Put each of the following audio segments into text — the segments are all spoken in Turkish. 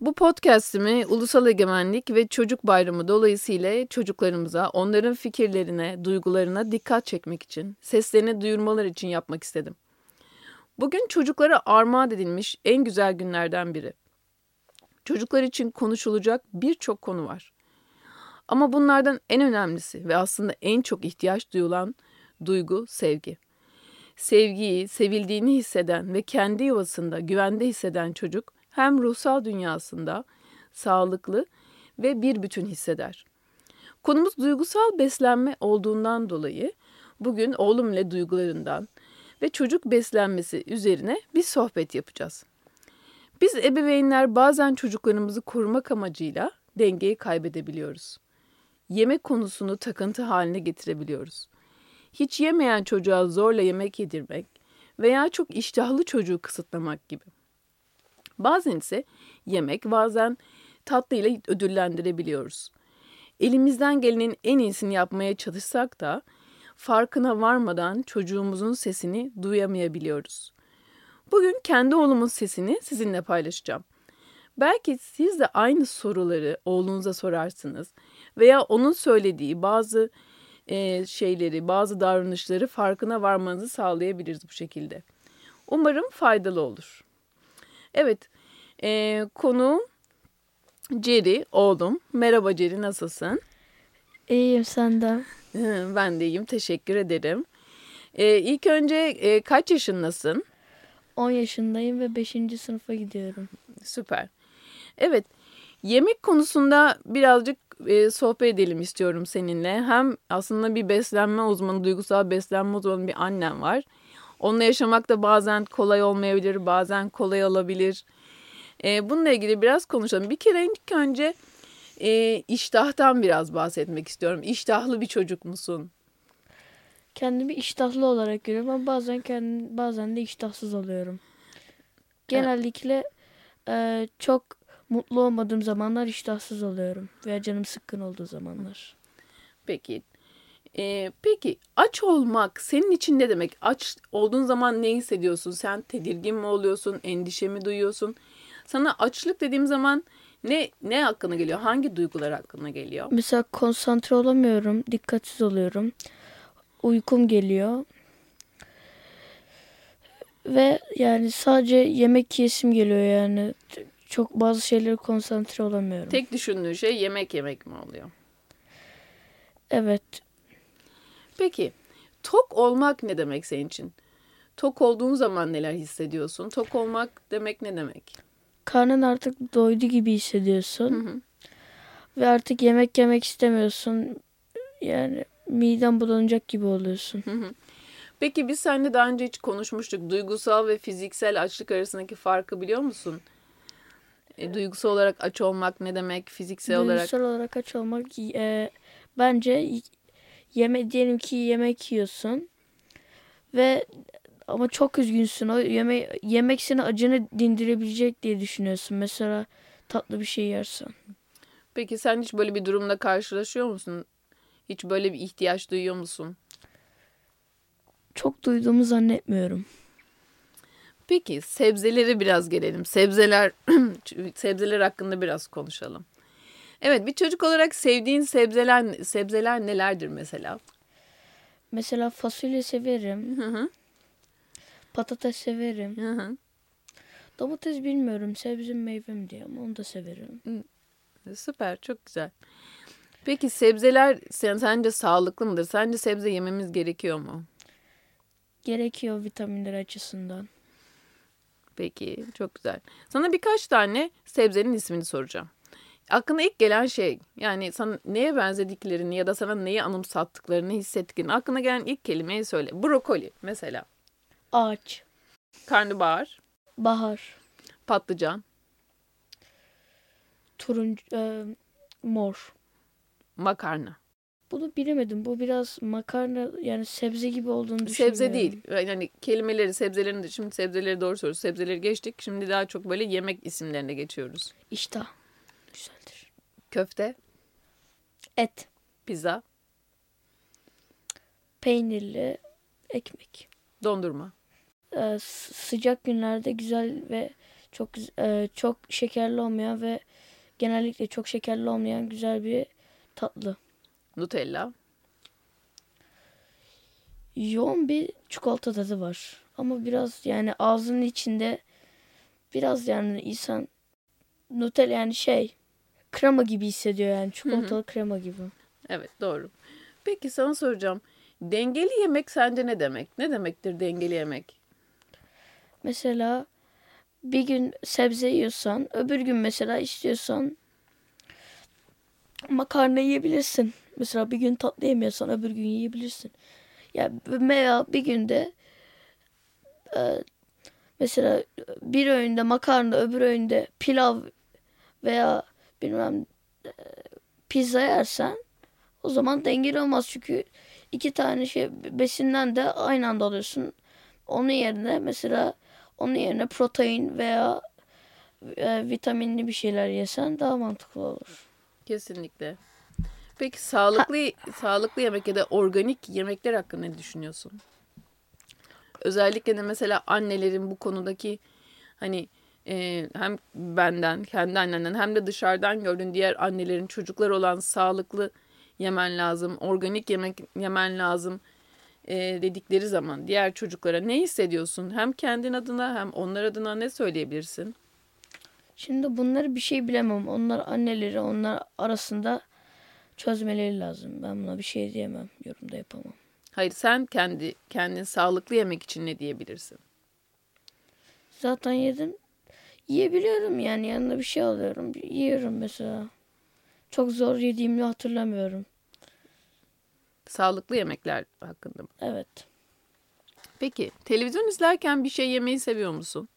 Bu podcast'imi Ulusal Egemenlik ve Çocuk Bayramı dolayısıyla çocuklarımıza, onların fikirlerine, duygularına dikkat çekmek için, seslerini duyurmalar için yapmak istedim. Bugün çocuklara armağan edilmiş en güzel günlerden biri. Çocuklar için konuşulacak birçok konu var. Ama bunlardan en önemlisi ve aslında en çok ihtiyaç duyulan duygu sevgi. Sevgiyi, sevildiğini hisseden ve kendi yuvasında güvende hisseden çocuk hem ruhsal dünyasında sağlıklı ve bir bütün hisseder. Konumuz duygusal beslenme olduğundan dolayı bugün oğlum ile duygularından ve çocuk beslenmesi üzerine bir sohbet yapacağız. Biz ebeveynler bazen çocuklarımızı korumak amacıyla dengeyi kaybedebiliyoruz. Yemek konusunu takıntı haline getirebiliyoruz. Hiç yemeyen çocuğa zorla yemek yedirmek veya çok iştahlı çocuğu kısıtlamak gibi. Bazen ise yemek, bazen tatlıyla ödüllendirebiliyoruz. Elimizden gelenin en iyisini yapmaya çalışsak da farkına varmadan çocuğumuzun sesini duyamayabiliyoruz. Bugün kendi oğlumun sesini sizinle paylaşacağım. Belki siz de aynı soruları oğlunuza sorarsınız veya onun söylediği bazı e, şeyleri, bazı davranışları farkına varmanızı sağlayabiliriz bu şekilde. Umarım faydalı olur. Evet, e, konu Jerry, oğlum. Merhaba Jerry, nasılsın? İyiyim sen de. Ben de iyiyim, teşekkür ederim. E, ilk önce e, kaç yaşındasın? 10 yaşındayım ve 5. sınıfa gidiyorum. Süper. Evet, yemek konusunda birazcık e, sohbet edelim istiyorum seninle. Hem aslında bir beslenme uzmanı, duygusal beslenme uzmanı bir annem var. Onunla yaşamak da bazen kolay olmayabilir, bazen kolay olabilir. E, bununla ilgili biraz konuşalım. Bir kere ilk önce e, iştahtan biraz bahsetmek istiyorum. İştahlı bir çocuk musun? Kendimi iştahlı olarak görüyorum ama bazen kendim, bazen de iştahsız oluyorum. Genellikle e, çok mutlu olmadığım zamanlar iştahsız oluyorum veya canım sıkkın olduğu zamanlar. Peki. Ee, peki aç olmak senin için ne demek? Aç olduğun zaman ne hissediyorsun? Sen tedirgin mi oluyorsun? Endişe mi duyuyorsun? Sana açlık dediğim zaman ne ne hakkına geliyor? Hangi duygular hakkına geliyor? Mesela konsantre olamıyorum, dikkatsiz oluyorum. Uykum geliyor. Ve yani sadece yemek yesim geliyor yani. Çok bazı şeylere konsantre olamıyorum. Tek düşündüğün şey yemek yemek mi oluyor? Evet. Peki tok olmak ne demek senin için? Tok olduğun zaman neler hissediyorsun? Tok olmak demek ne demek? Karnın artık doydu gibi hissediyorsun. Hı hı. Ve artık yemek yemek istemiyorsun. Yani miden bulanacak gibi oluyorsun. Hı hı. Peki biz seninle daha önce hiç konuşmuştuk. Duygusal ve fiziksel açlık arasındaki farkı biliyor musun? E, duygusal olarak aç olmak ne demek? Fiziksel olarak Duygusal olarak aç olmak e, bence yeme diyelim ki yemek yiyorsun ve ama çok üzgünsün. O yeme yemek senin acını dindirebilecek diye düşünüyorsun. Mesela tatlı bir şey yersen. Peki sen hiç böyle bir durumla karşılaşıyor musun? Hiç böyle bir ihtiyaç duyuyor musun? Çok duyduğumu zannetmiyorum. Peki sebzelere biraz gelelim. Sebzeler sebzeler hakkında biraz konuşalım. Evet bir çocuk olarak sevdiğin sebzeler sebzeler nelerdir mesela? Mesela fasulye severim. Hı hı. Patates severim. Hı hı. Domates bilmiyorum. Sebzem meyvem diye ama onu da severim. Süper çok güzel. Peki sebzeler sen, sence sağlıklı mıdır? Sence sebze yememiz gerekiyor mu? Gerekiyor vitaminler açısından. Peki çok güzel. Sana birkaç tane sebzenin ismini soracağım. Aklına ilk gelen şey yani sana neye benzediklerini ya da sana neyi anımsattıklarını hissettiklerini aklına gelen ilk kelimeyi söyle. Brokoli mesela. Ağaç, Karnabahar, bahar, patlıcan, turuncu, e, mor. makarna. Bunu bilemedim. Bu biraz makarna yani sebze gibi olduğunu düşünüyorum. Sebze değil. Yani kelimeleri, sebzelerin de şimdi sebzeleri doğru soruyoruz. Sebzeleri geçtik. Şimdi daha çok böyle yemek isimlerine geçiyoruz. İştah. Köfte, Et. pizza, Peynirli ekmek. dondurma. Ee, s- sıcak günlerde güzel ve Çok güz- e, çok şekerli olmayan ve genellikle çok şekerli olmayan güzel bir tatlı. Nutella. Yoğun bir çikolata tadı var. Ama biraz yani ağzının içinde biraz yani insan Nutella yani şey krema gibi hissediyor yani çikolatalı krema gibi. Evet doğru. Peki sana soracağım. Dengeli yemek sence ne demek? Ne demektir dengeli yemek? Mesela bir gün sebze yiyorsan, öbür gün mesela istiyorsan makarna yiyebilirsin. Mesela bir gün tatlı yemiyorsan öbür gün yiyebilirsin. Ya veya bir günde e, mesela bir öğünde makarna, öbür öğünde pilav veya bilmem e, pizza yersen o zaman dengeli olmaz çünkü iki tane şey besinden de aynı anda alıyorsun. Onun yerine mesela onun yerine protein veya e, vitaminli bir şeyler yesen daha mantıklı olur. Kesinlikle. Peki sağlıklı sağlıklı yemek ya da organik yemekler hakkında ne düşünüyorsun? Özellikle de mesela annelerin bu konudaki hani e, hem benden, kendi annenden hem de dışarıdan gördüğün diğer annelerin çocuklar olan sağlıklı yemen lazım, organik yemek yemen lazım e, dedikleri zaman diğer çocuklara ne hissediyorsun? Hem kendin adına hem onlar adına ne söyleyebilirsin? Şimdi bunları bir şey bilemem. Onlar anneleri onlar arasında çözmeleri lazım. Ben buna bir şey diyemem. Yorum da yapamam. Hayır sen kendi kendin sağlıklı yemek için ne diyebilirsin? Zaten yedim. Yiyebiliyorum yani yanına bir şey alıyorum. Yiyorum mesela. Çok zor yediğimi hatırlamıyorum. Sağlıklı yemekler hakkında mı? Evet. Peki televizyon izlerken bir şey yemeyi seviyor musun?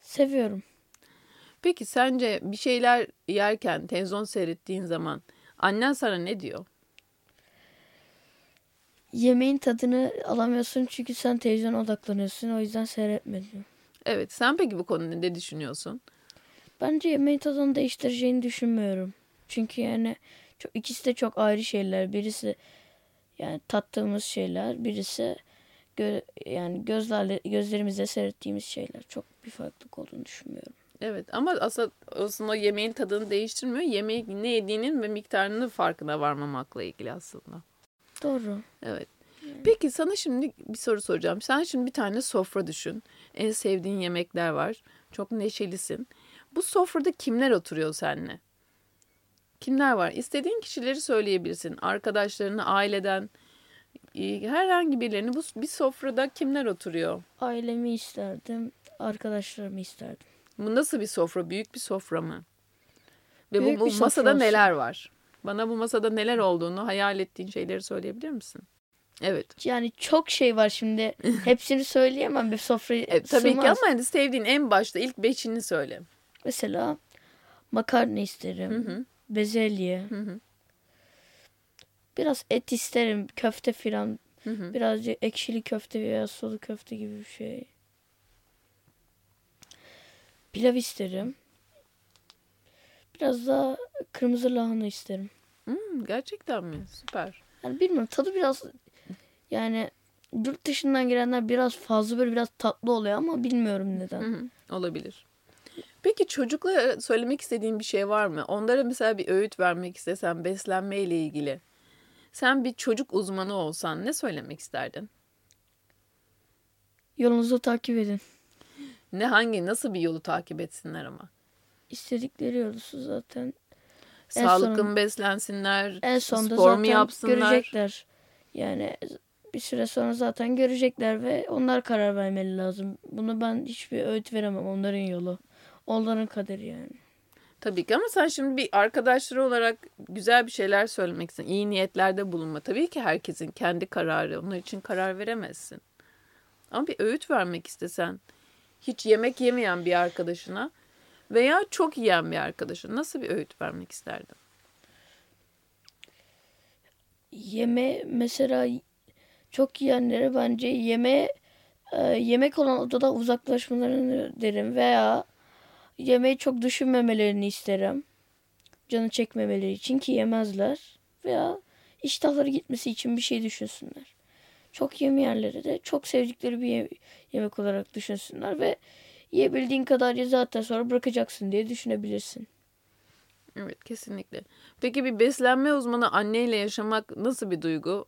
Seviyorum. Peki sence bir şeyler yerken televizyon seyrettiğin zaman annen sana ne diyor? Yemeğin tadını alamıyorsun çünkü sen televizyona odaklanıyorsun. O yüzden seyretme diyor. Evet sen peki bu konuda ne düşünüyorsun? Bence yemeğin tadını değiştireceğini düşünmüyorum. Çünkü yani çok, ikisi de çok ayrı şeyler. Birisi yani tattığımız şeyler, birisi gö, yani gözlerle gözlerimizle seyrettiğimiz şeyler. Çok bir farklılık olduğunu düşünmüyorum. Evet ama aslında, aslında yemeğin tadını değiştirmiyor. Yemeği ne yediğinin ve miktarının farkına varmamakla ilgili aslında. Doğru. Evet. Peki sana şimdi bir soru soracağım. Sen şimdi bir tane sofra düşün. En sevdiğin yemekler var. Çok neşelisin. Bu sofrada kimler oturuyor seninle? Kimler var? İstediğin kişileri söyleyebilirsin. Arkadaşlarını, aileden, e, herhangi birilerini. Bu bir sofrada kimler oturuyor? Ailemi isterdim, arkadaşlarımı isterdim. Bu nasıl bir sofra? Büyük bir sofra mı? Ve Büyük bu, bu masada olsun. neler var? Bana bu masada neler olduğunu, hayal ettiğin şeyleri söyleyebilir misin? Evet. Yani çok şey var şimdi. Hepsini söyleyemem bir sofraya E, tabii ki sığmaz. ama hani sevdiğin en başta ilk beşini söyle. Mesela makarna isterim. Hı hı. Bezelye. Hı hı. Biraz et isterim. Köfte filan. Hı hı. Birazcık ekşili köfte veya sulu köfte gibi bir şey. Pilav isterim. Biraz daha kırmızı lahana isterim. Hmm, gerçekten mi? Süper. Yani bilmiyorum tadı biraz yani yurt dışından gelenler biraz fazla böyle biraz tatlı oluyor ama bilmiyorum neden. Hı hı. Olabilir. Peki çocuklara söylemek istediğin bir şey var mı? Onlara mesela bir öğüt vermek istesen beslenme ile ilgili. Sen bir çocuk uzmanı olsan ne söylemek isterdin? Yolunuzu takip edin. Ne hangi nasıl bir yolu takip etsinler ama? İstedikleri yolusu zaten En Sağlıklı mı beslensinler? en sonunda spor mu yapsınlar? görecekler. Yani bir süre sonra zaten görecekler ve onlar karar vermeli lazım. Bunu ben hiçbir öğüt veremem. Onların yolu. Onların kaderi yani. Tabii ki ama sen şimdi bir arkadaşları olarak güzel bir şeyler söylemek istiyorsun. İyi niyetlerde bulunma. Tabii ki herkesin kendi kararı. Onlar için karar veremezsin. Ama bir öğüt vermek istesen hiç yemek yemeyen bir arkadaşına veya çok yiyen bir arkadaşına nasıl bir öğüt vermek isterdin? Yeme mesela çok yiyenlere bence yeme e, yemek olan odada uzaklaşmalarını derim veya yemeği çok düşünmemelerini isterim. Canı çekmemeleri için ki yemezler veya iştahları gitmesi için bir şey düşünsünler. Çok yemeyenleri de çok sevdikleri bir ye- yemek olarak düşünsünler ve yiyebildiğin kadar ye zaten sonra bırakacaksın diye düşünebilirsin. Evet kesinlikle. Peki bir beslenme uzmanı anneyle yaşamak nasıl bir duygu?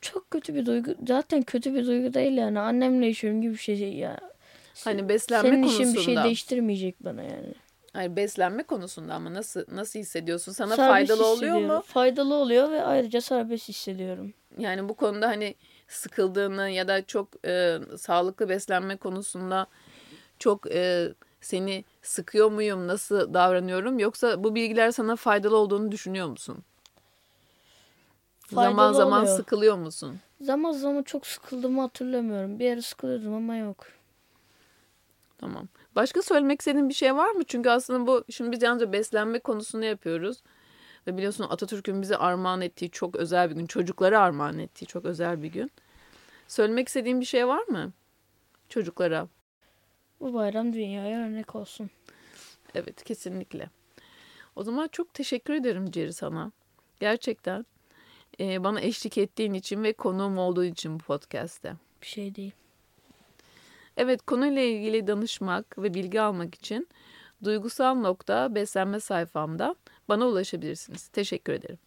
Çok kötü bir duygu. Zaten kötü bir duygu değil yani. Annemle yaşıyorum gibi bir şey ya. Hani beslenme Senin konusunda. işin bir şey değiştirmeyecek bana yani. Hayır beslenme konusunda ama nasıl nasıl hissediyorsun? Sana Serbest faydalı oluyor mu? Faydalı oluyor ve ayrıca serbest hissediyorum. Yani bu konuda hani sıkıldığını ya da çok e, sağlıklı beslenme konusunda çok e, seni sıkıyor muyum? Nasıl davranıyorum? Yoksa bu bilgiler sana faydalı olduğunu düşünüyor musun? Zaman Faydalı zaman oluyor. sıkılıyor musun? Zaman zaman çok sıkıldığımı hatırlamıyorum. Bir ara sıkılıyordum ama yok. Tamam. Başka söylemek istediğin bir şey var mı? Çünkü aslında bu şimdi biz yalnızca beslenme konusunu yapıyoruz. Ve biliyorsun Atatürk'ün bize armağan ettiği çok özel bir gün. Çocuklara armağan ettiği çok özel bir gün. Söylemek istediğin bir şey var mı? Çocuklara. Bu bayram dünyaya örnek olsun. Evet kesinlikle. O zaman çok teşekkür ederim Ceri sana. Gerçekten e, bana eşlik ettiğin için ve konuğum olduğu için bu podcast'te. Bir şey değil. Evet konuyla ilgili danışmak ve bilgi almak için duygusal nokta beslenme sayfamda bana ulaşabilirsiniz. Teşekkür ederim.